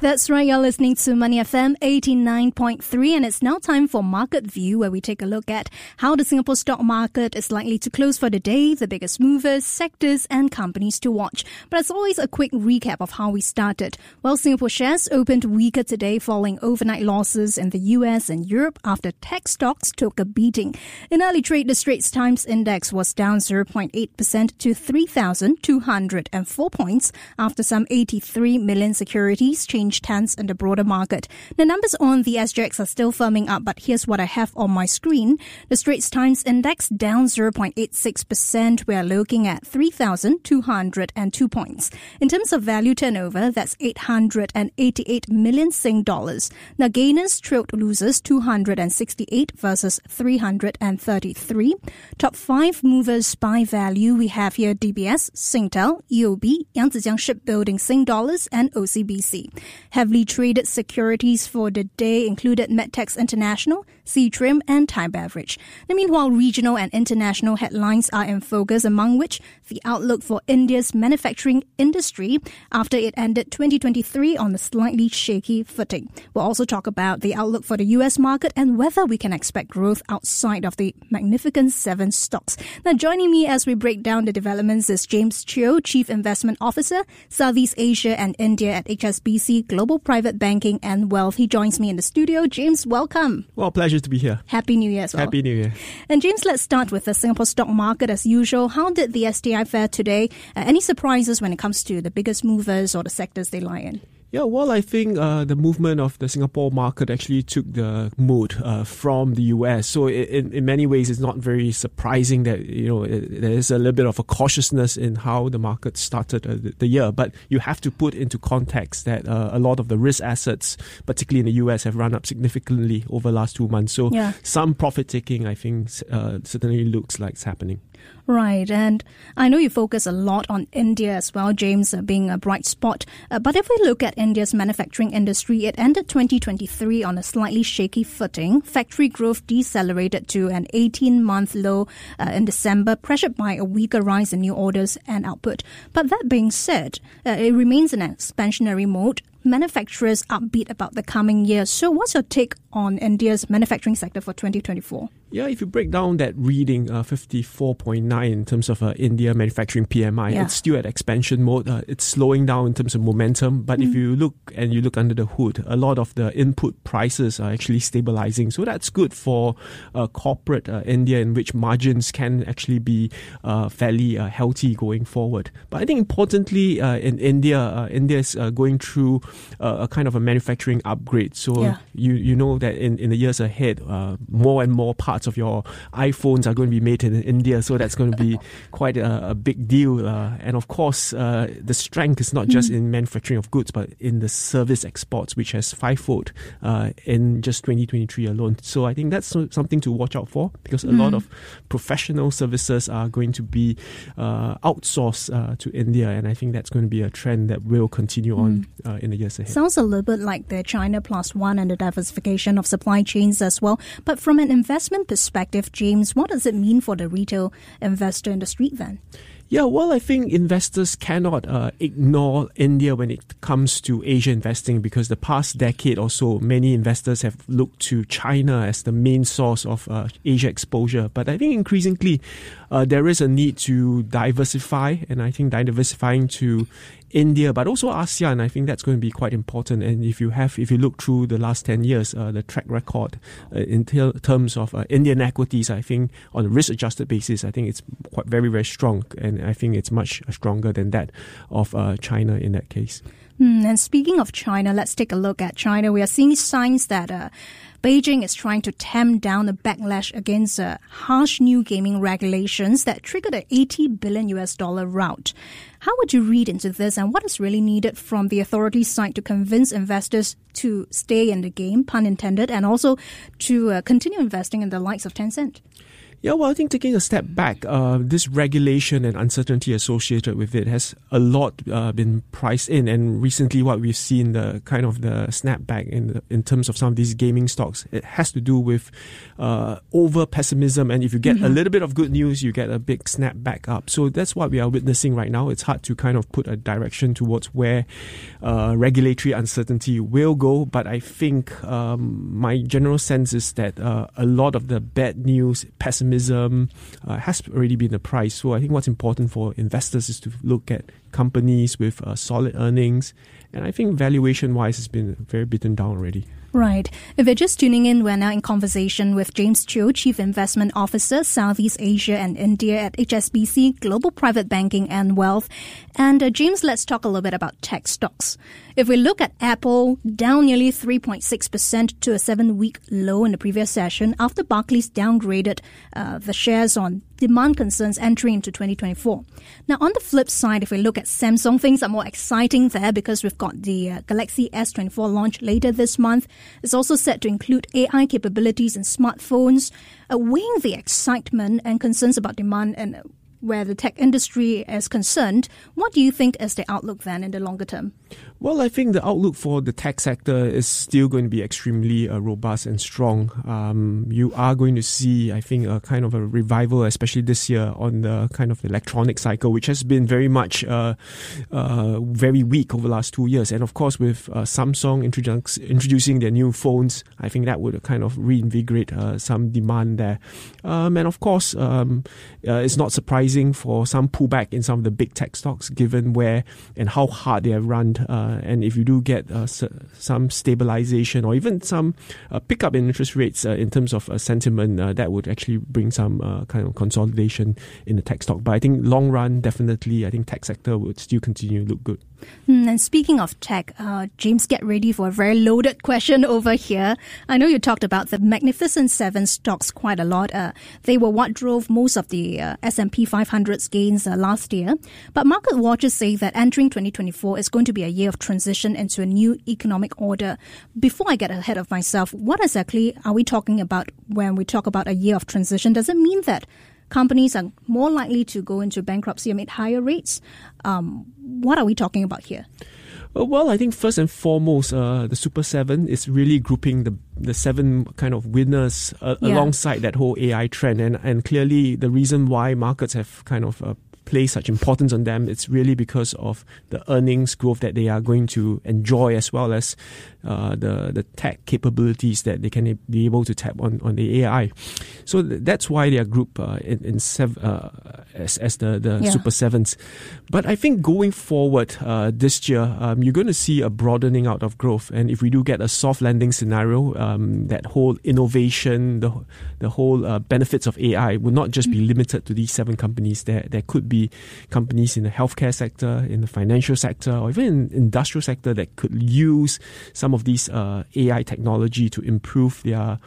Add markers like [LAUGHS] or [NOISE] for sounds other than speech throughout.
That's right, you're listening to Money FM 89.3, and it's now time for Market View, where we take a look at how the Singapore stock market is likely to close for the day, the biggest movers, sectors, and companies to watch. But as always, a quick recap of how we started. Well, Singapore shares opened weaker today following overnight losses in the US and Europe after tech stocks took a beating. In early trade, the Straits Times Index was down 0.8% to 3,204 points after some 83 million securities changed changed hands in the broader market. The numbers on the SGX are still firming up, but here's what I have on my screen. The Straits Times Index down 0.86%. We are looking at 3,202 points. In terms of value turnover, that's 888 million Sing dollars. Now, gainers trailed losers 268 versus 333. Top five movers by value, we have here DBS, Singtel, UOB, Yangzijiang Shipbuilding Sing dollars, and OCBC. Heavily traded securities for the day included Medtecs International, Seatrium, and Thai Beverage. Now, meanwhile, regional and international headlines are in focus, among which the outlook for India's manufacturing industry after it ended 2023 on a slightly shaky footing. We'll also talk about the outlook for the US market and whether we can expect growth outside of the Magnificent Seven stocks. Now, joining me as we break down the developments is James Cheo, Chief Investment Officer, Southeast Asia and India at HSBC Global Private Banking and Wealth. He joins me in the studio. James, welcome. Well, pleasure to be here. Happy New Year as well. Happy New Year. And James, let's start with the Singapore stock market as usual. How did the STI fare today? Uh, any surprises when it comes to the biggest movers or the sectors they lie in? Yeah, well, I think uh, the movement of the Singapore market actually took the mood uh, from the US. So in, in many ways, it's not very surprising that you know it, there is a little bit of a cautiousness in how the market started uh, the, the, year. But you have to put into context that uh, a lot of the risk assets, particularly in the US, have run up significantly over the last two months. So yeah. some profit taking, I think, uh, certainly looks like it's happening. Right, and I know you focus a lot on India as well, James, uh, being a bright spot. Uh, but if we look at India's manufacturing industry, it ended 2023 on a slightly shaky footing. Factory growth decelerated to an 18 month low uh, in December, pressured by a weaker rise in new orders and output. But that being said, uh, it remains in an expansionary mode manufacturers upbeat about the coming year. So, what's your take on India's manufacturing sector for 2024? Yeah, if you break down that reading, uh, 54.9 in terms of uh, India manufacturing PMI, yeah. it's still at expansion mode. Uh, it's slowing down in terms of momentum. But mm. if you look and you look under the hood, a lot of the input prices are actually stabilizing. So that's good for uh, corporate uh, India, in which margins can actually be uh, fairly healthy going forward. But I think importantly, in India, India is going through a kind of a manufacturing upgrade. So yeah. you you know that in, in the years ahead, more and more parts of your iPhones are going to be made in India. So that's going to be [LAUGHS] quite a, a big deal. Uh, and of course, uh, the strength is not just mm. in manufacturing of goods, but in the service exports, which has fivefold uh, in just 2023 alone. So I think that's something to watch out for because a mm. lot of professional services are going to be uh, outsourced uh, to India. And I think that's going to be a trend that will continue mm. on uh, in the years ahead. Sounds a little bit like the China Plus One and the diversification of supply chains as well. But from an investment perspective, James, what does it mean for the retail investor in the street then? Yeah, well, I think investors cannot uh, ignore India when it comes to Asia investing because the past decade or so, many investors have looked to China as the main source of uh, Asia exposure. But I think increasingly, uh, there is a need to diversify, and I think diversifying to India, but also ASEAN. I think that's going to be quite important. And if you have, if you look through the last 10 years, uh, the track record uh, in ter- terms of uh, Indian equities, I think on a risk adjusted basis, I think it's quite very, very strong. And I think it's much stronger than that of uh, China in that case. Mm, and speaking of China, let's take a look at China. We are seeing signs that uh, Beijing is trying to tamp down the backlash against uh, harsh new gaming regulations that triggered an 80 billion US dollar rout. How would you read into this and what is really needed from the authorities' side to convince investors to stay in the game, pun intended, and also to uh, continue investing in the likes of Tencent? Yeah, well, I think taking a step back, uh, this regulation and uncertainty associated with it has a lot uh, been priced in, and recently, what we've seen the kind of the snapback in the, in terms of some of these gaming stocks, it has to do with uh, over pessimism, and if you get mm-hmm. a little bit of good news, you get a big snapback up. So that's what we are witnessing right now. It's hard to kind of put a direction towards where uh, regulatory uncertainty will go, but I think um, my general sense is that uh, a lot of the bad news, pessimism pessimism uh, has already been the price. So I think what's important for investors is to look at companies with uh, solid earnings, and I think valuation wise it's been very beaten down already. Right. If you're just tuning in, we're now in conversation with James Cheo, Chief Investment Officer, Southeast Asia and India at HSBC Global Private Banking and Wealth. And uh, James, let's talk a little bit about tech stocks. If we look at Apple, down nearly 3.6% to a seven week low in the previous session after Barclays downgraded uh, the shares on demand concerns entering into 2024. Now, on the flip side, if we look at Samsung, things are more exciting there because got the uh, Galaxy S24 launch later this month. It's also set to include AI capabilities in smartphones, uh, weighing the excitement and concerns about demand and where the tech industry is concerned, what do you think is the outlook then in the longer term? Well, I think the outlook for the tech sector is still going to be extremely uh, robust and strong. Um, you are going to see, I think, a kind of a revival, especially this year, on the kind of electronic cycle, which has been very much uh, uh, very weak over the last two years. And of course, with uh, Samsung introducing their new phones, I think that would kind of reinvigorate uh, some demand there. Um, and of course, um, uh, it's not surprising for some pullback in some of the big tech stocks, given where and how hard they have run uh, and if you do get uh, some stabilization or even some uh, pickup in interest rates in terms of sentiment, that would actually bring some kind of consolidation in the tech stock. But I think long run, definitely, I think tech sector would still continue to look good. Mm, and speaking of tech, uh, James, get ready for a very loaded [LAUGHS] question over here. I know you talked about the Magnificent Seven stocks quite a lot. Uh, they were what drove most of the uh, S&P 500's gains uh, last year. But market watchers say that entering 2024 is going to be a year of transition into a new economic order. Before I get ahead of myself, what exactly are we talking about when we talk about a year of transition? Does it mean that companies are more likely to go into bankruptcy amid higher rates? Um, what are we talking about here? Uh, well, I think first and foremost, uh, the Super Seven is really grouping the the seven kind of winners uh, yeah. alongside that whole AI trend, and and clearly the reason why markets have kind of uh, place such importance on them, it's really because of the earnings growth that they are going to enjoy, as well as uh, the the tech capabilities that they can be able to tap on on the AI. So th- that's why they are grouped uh, in, in sev- uh, as as the the yeah. super sevens. But I think going forward uh, this year, um, you're going to see a broadening out of growth, and if we do get a soft landing scenario, um, that whole innovation, the the whole uh, benefits of AI will not just be mm. limited to these seven companies. There there could be companies in the healthcare sector, in the financial sector, or even in industrial sector that could use some of these uh, AI technology to improve their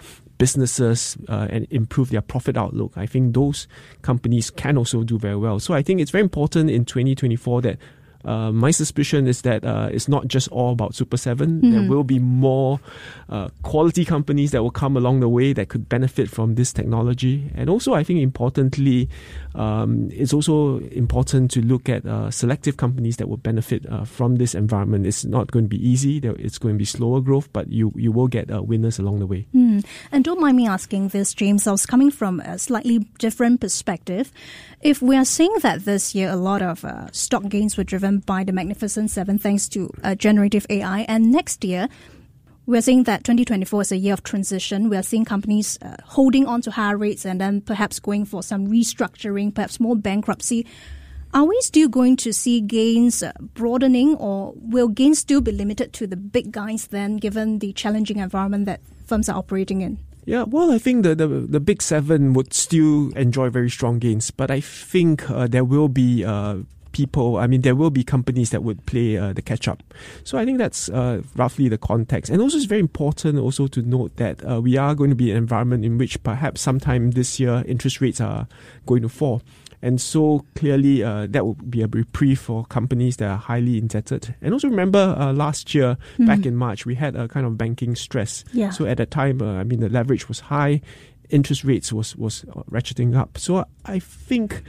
businesses uh, and improve their profit outlook. I think those companies can also do very well. So I think it's very important in 2024 that uh, my suspicion is that uh, it's not just all about Super 7. Mm-hmm. There will be more uh, quality companies that will come along the way that could benefit from this technology. And also, I think importantly, um, it's also important to look at uh, selective companies that will benefit uh, from this environment. It's not going to be easy, it's going to be slower growth, but you, you will get uh, winners along the way. Mm. And don't mind me asking this, James. I was coming from a slightly different perspective. If we are seeing that this year a lot of stock gains were driven by the Magnificent Seven thanks to uh, generative AI. And next year, we're seeing that 2024 is a year of transition. We are seeing companies uh, holding on to higher rates and then perhaps going for some restructuring, perhaps more bankruptcy. Are we still going to see gains uh, broadening, or will gains still be limited to the big guys then, given the challenging environment that firms are operating in? Yeah, well, I think the, the, the big seven would still enjoy very strong gains, but I think uh, there will be uh, people, I mean, there will be companies that would play uh, the catch up. So I think that's uh, roughly the context. And also, it's very important also to note that uh, we are going to be an environment in which perhaps sometime this year interest rates are going to fall. And so clearly, uh, that would be a reprieve for companies that are highly indebted. And also remember, uh, last year, mm-hmm. back in March, we had a kind of banking stress. Yeah. So at that time, uh, I mean, the leverage was high interest rates was was ratcheting up. So I think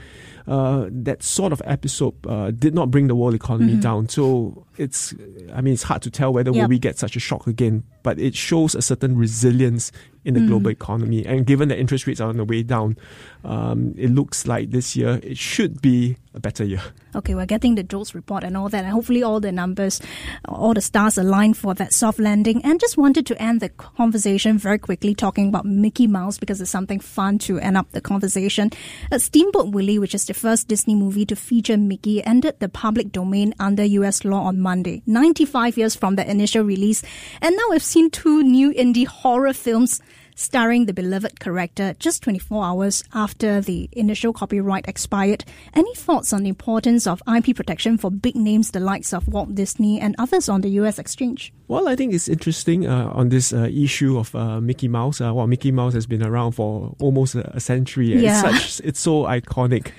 uh, that sort of episode uh, did not bring the world economy mm-hmm. down. So it's, I mean, it's hard to tell whether yep. will we get such a shock again. But it shows a certain resilience in the mm. global economy. And given that interest rates are on the way down, um, it looks like this year it should be a better year. Okay, we're getting the JOLTS report and all that, and hopefully all the numbers, all the stars align for that soft landing. And just wanted to end the conversation very quickly talking about Mickey Mouse because it's something fun to end up the conversation. A Steamboat Willie, which is the first Disney movie to feature Mickey, entered the public domain under US law on Monday, 95 years from the initial release. And now we've seen two new indie horror films starring the beloved character just 24 hours after the initial copyright expired. Any thoughts on the importance of IP protection for big names the likes of Walt Disney and others on the US exchange? Well, I think it's interesting uh, on this uh, issue of uh, Mickey Mouse. Uh, well, Mickey Mouse has been around for almost a, century. Yeah. It's, such, it's so iconic.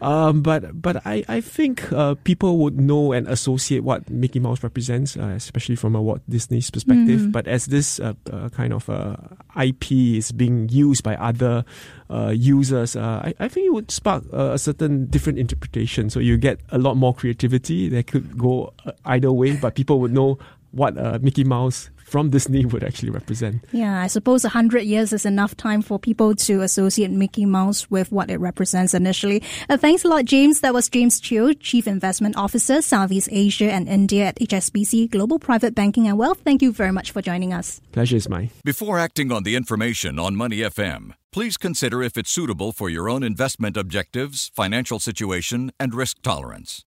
Um, but but I I think uh, people would know and associate what Mickey Mouse represents, uh, especially from a Walt Disney's perspective. Mm. But as this uh, uh kind of uh, IP is being used by other uh, users, I, I think it would spark a certain different interpretation. So you get a lot more creativity. That could go either way, but people would know what Mickey Mouse from Disney [LAUGHS] would actually represent. Yeah, I suppose 100 years is enough time for people to associate Mickey Mouse with what it represents initially. Uh, thanks a lot, James. That was James Cheo, Chief Investment Officer, Southeast Asia and India at HSBC Global Private Banking and Wealth. Thank you very much for joining us. Pleasure is mine. Before acting on the information on Money FM, please consider if it's suitable for your own investment objectives, financial situation, and risk tolerance.